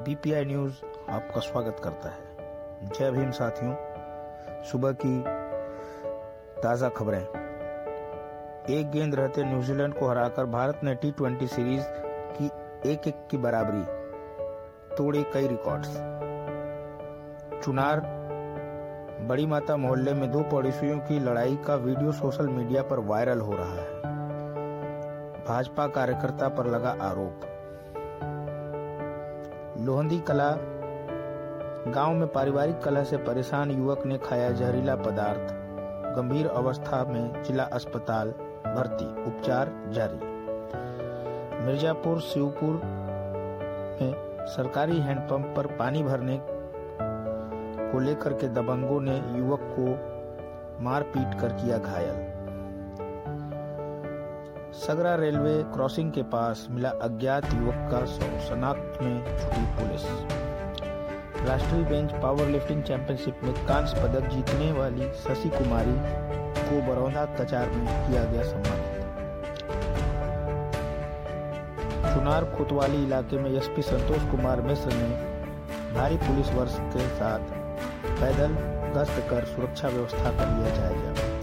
BPI news आपका स्वागत करता है। जय भीम साथियों, सुबह की ताज़ा खबरें। एक गेंद रहते न्यूजीलैंड को हराकर भारत ने टी ट्वेंटी सीरीज़ की एक एक की बराबरी, तोड़े कई रिकॉर्ड्स। चुनार बड़ी माता मोहल्ले में दो पड़ोसियों की लड़ाई का वीडियो सोशल मीडिया पर वायरल हो रहा है। भाजपा कार्यकर्ता पर लगा आरोप। लोहंदी कला गाँव में पारिवारिक कलह से परेशान युवक ने खाया जहरीला पदार्थ। गंभीर अवस्था में जिला अस्पताल भर्ती। उपचार जारी। मिर्जापुर, शिवपुर में सरकारी हैंडपंप पर पानी भरने को लेकर के दबंगों ने युवक को मारपीट कर किया घायल। सगरा रेलवे क्रॉसिंग के पास मिला अज्ञात युवक का शनाख्त में छुटी पुलिस। राष्ट्रीय बेंच पावर लिफ्टिंग चैंपियनशिप में कांस्य पदक जीतने वाली शशि कुमारी को बरौदा कचार में किया गया सम्मानित चुनार कोतवाली इलाके में एसपी संतोष कुमार मिश्र ने भारी पुलिस वर्ष के साथ पैदल गश्त कर सुरक्षा व्यवस्था का लिया जायजा।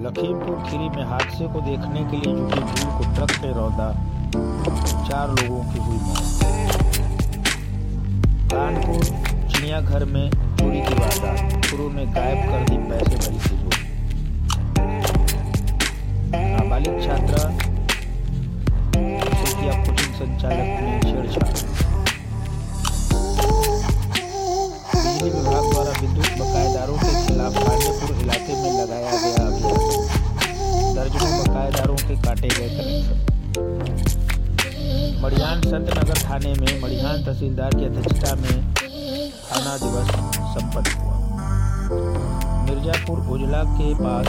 लखीमपुर खीरी में हादसे को देखने के लिए जुटी भीड़ को ट्रक ने रौदा। चार लोगों की हुई मौत। कानपुर, चिड़ियाघर में चोरी की वारदात। चोरों ने गायब कर दी पैसे भरी तिजोरी नाबालिग छात्रा से कोचिंग संचालक ने काटे गए कनेक्शन मड़ियान संत नगर थाने में मड़ियान तहसीलदार की अध्यक्षता में थाना दिवस संपन्न हुआ। मिर्जापुर उजला के पास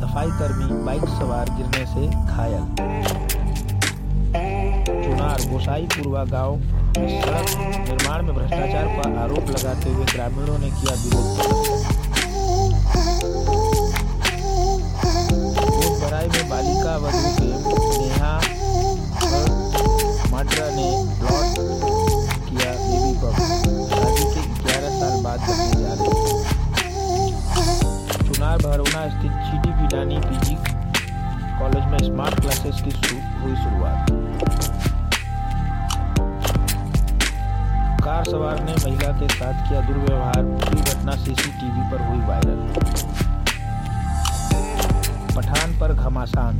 सफ़ाई कर्मी बाइक सवार गिरने से घायल। चुनार गोसाईपुरवा गाँव में सड़क निर्माण में भ्रष्टाचार का आरोप लगाते हुए ग्रामीणों ने किया विरोध। बराई बालिका वधु के नेहा माड्रा ने प्लॉट किया बेबी बम शादी के 11 साल बाद बनने जा रही चुनार भरौना स्थित चीटी बिडानी पीजी कॉलेज में स्मार्ट क्लासेस की शुरू हुई शुरुआत। कार सवार ने महिला के साथ किया दुर्व्यवहार। पूरी घटना सीसीटीवी पर हुई। घमासान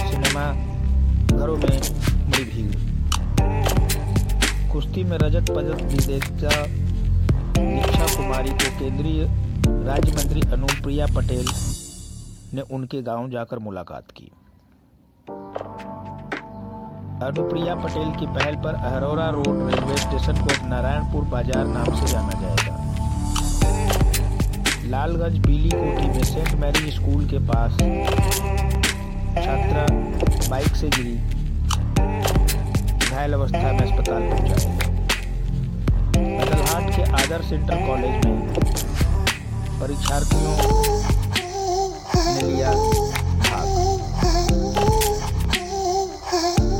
सिनेमा घरों में बड़ी भीड़। कुश्ती में रजत पदक विजेता दीक्षा कुमारी को केंद्रीय राज्य मंत्री अनुप्रिया पटेल ने उनके गाँव जाकर मुलाकात की। अनुप्रिया पटेल की पहल पर अहरौरा रोड रेलवे स्टेशन को नारायणपुर बाज़ार नाम से जाना जाएगा। लालगंज बीली कोठी में सेंट मैरी स्कूल के पास छात्रा बाइक से गिरी। घायल अवस्था में अस्पताल पहुँचाया बदलहाट के आदर्श इंटर कॉलेज में परीक्षार्थियों ने लिया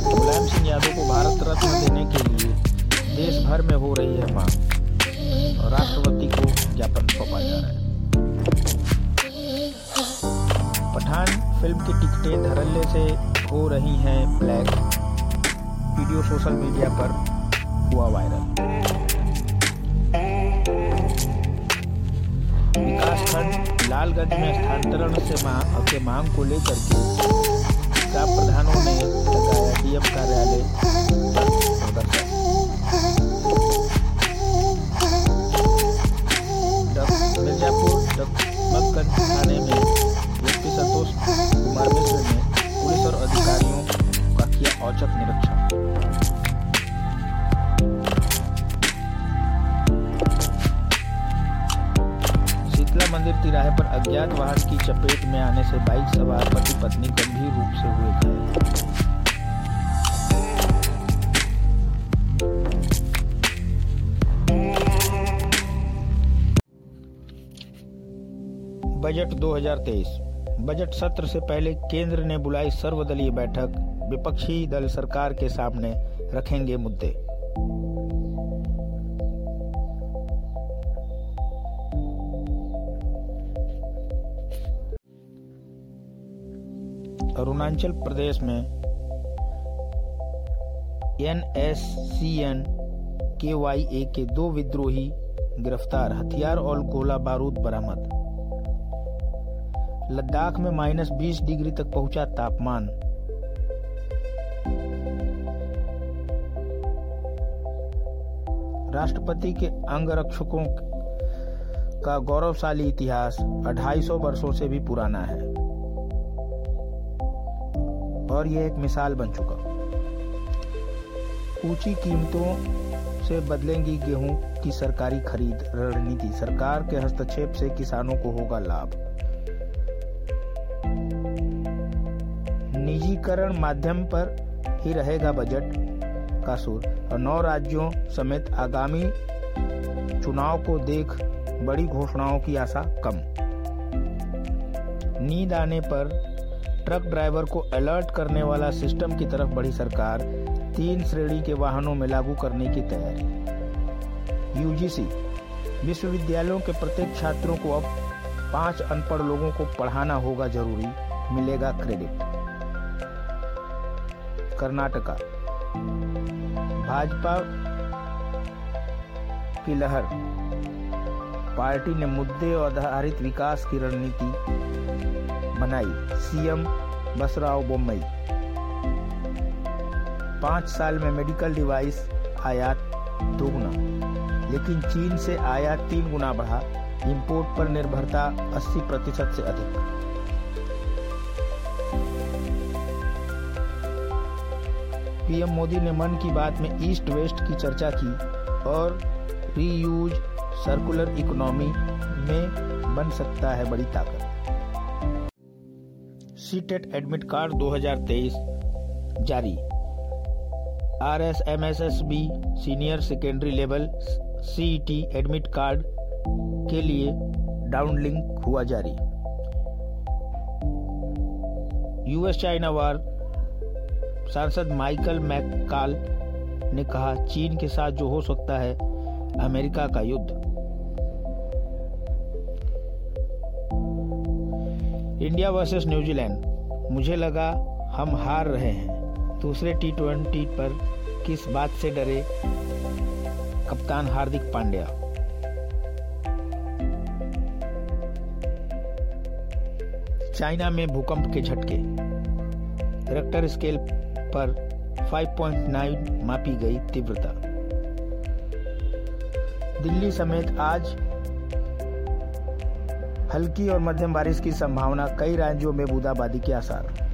मुलायम सिंह यादव को भारत रत्न देने के लिए देश भर में हो रही है मांग और राष्ट्रपति को ज्ञापन सौंपा जा रहा है। पठान फ़िल्म की टिकटें धड़ल्ले से हो रही हैं ब्लैक। वीडियो सोशल मीडिया पर हुआ वायरल। विकासखंड लालगंज में स्थानांतरण से मांग के मांग को लेकर के प्रधानों ने लगाया डीएम कार्यालय प्रदर्शन। की चपेट में आने से बाइक सवार पति पत्नी गंभीर रूप से हुए घायल बजट 2023 बजट सत्र से पहले केंद्र ने बुलाई सर्वदलीय बैठक। विपक्षी दल सरकार के सामने रखेंगे मुद्दे। अरुणाचल प्रदेश में N S C N K Y A के दो विद्रोही गिरफ़्तार, हथियार और गोला बारूद बरामद। लद्दाख में माइनस बीस डिग्री तक पहुँचा तापमान। राष्ट्रपति के अंगरक्षकों का गौरवशाली इतिहास 250 वर्षों से भी पुराना है। और यह एक मिसाल बन चुका। ऊँची कीमतों से बदलेंगी गेहूँ की सरकारी खरीद रणनीति। सरकार के हस्तक्षेप से किसानों को होगा लाभ। निजीकरण माध्यम पर ही रहेगा बजट का सुर और नौ राज्यों समेत आगामी चुनाव को देख बड़ी घोषणाओं की आशा कम। नींद आने पर ट्रक ड्राइवर को अलर्ट करने वाला सिस्टम की तरफ़ बढ़ी सरकार। तीन श्रेणी के वाहनों में लागू करने की तैयारी। यूजीसी विश्वविद्यालयों के प्रत्येक छात्रों को अब पाँच अनपढ़ लोगों को पढ़ाना होगा ज़रूरी, मिलेगा क्रेडिट। कर्नाटका, भाजपा की लहर। पार्टी ने मुद्दे आधारित विकास की रणनीति बनाई सीएम बसराव बोम्मई। पाँच साल में मेडिकल डिवाइस आयात दोगुना, लेकिन चीन से आयात तीन गुना बढ़ा। इंपोर्ट पर निर्भरता 80 प्रतिशत से अधिक। पीएम मोदी ने मन की बात में ईस्ट वेस्ट की चर्चा की और रीयूज सर्कुलर इकोनॉमी में बन सकता है बड़ी ताकत। सी टेट एडमिट कार्ड 2023 जारी। R S M S S B senior secondary level CET admit card के लिए डाउन लिंक हुआ जारी। यूएस चाइना वार सांसद माइकल मैककाल ने कहा, चीन के साथ जो हो सकता है, अमेरिका का युद्ध। इंडिया वर्सेस न्यूजीलैंड मुझे लगा हम हार रहे हैं। दूसरे टी ट्वेंटी पर किस बात से डरे कप्तान हार्दिक पांड्या? चाइना में भूकंप के झटके। रेक्टर स्केल पर 5.9 मापी गई तीव्रता। दिल्ली समेत आज हल्की और मध्यम बारिश की संभावना कई राज्यों में बूंदाबांदी के आसार।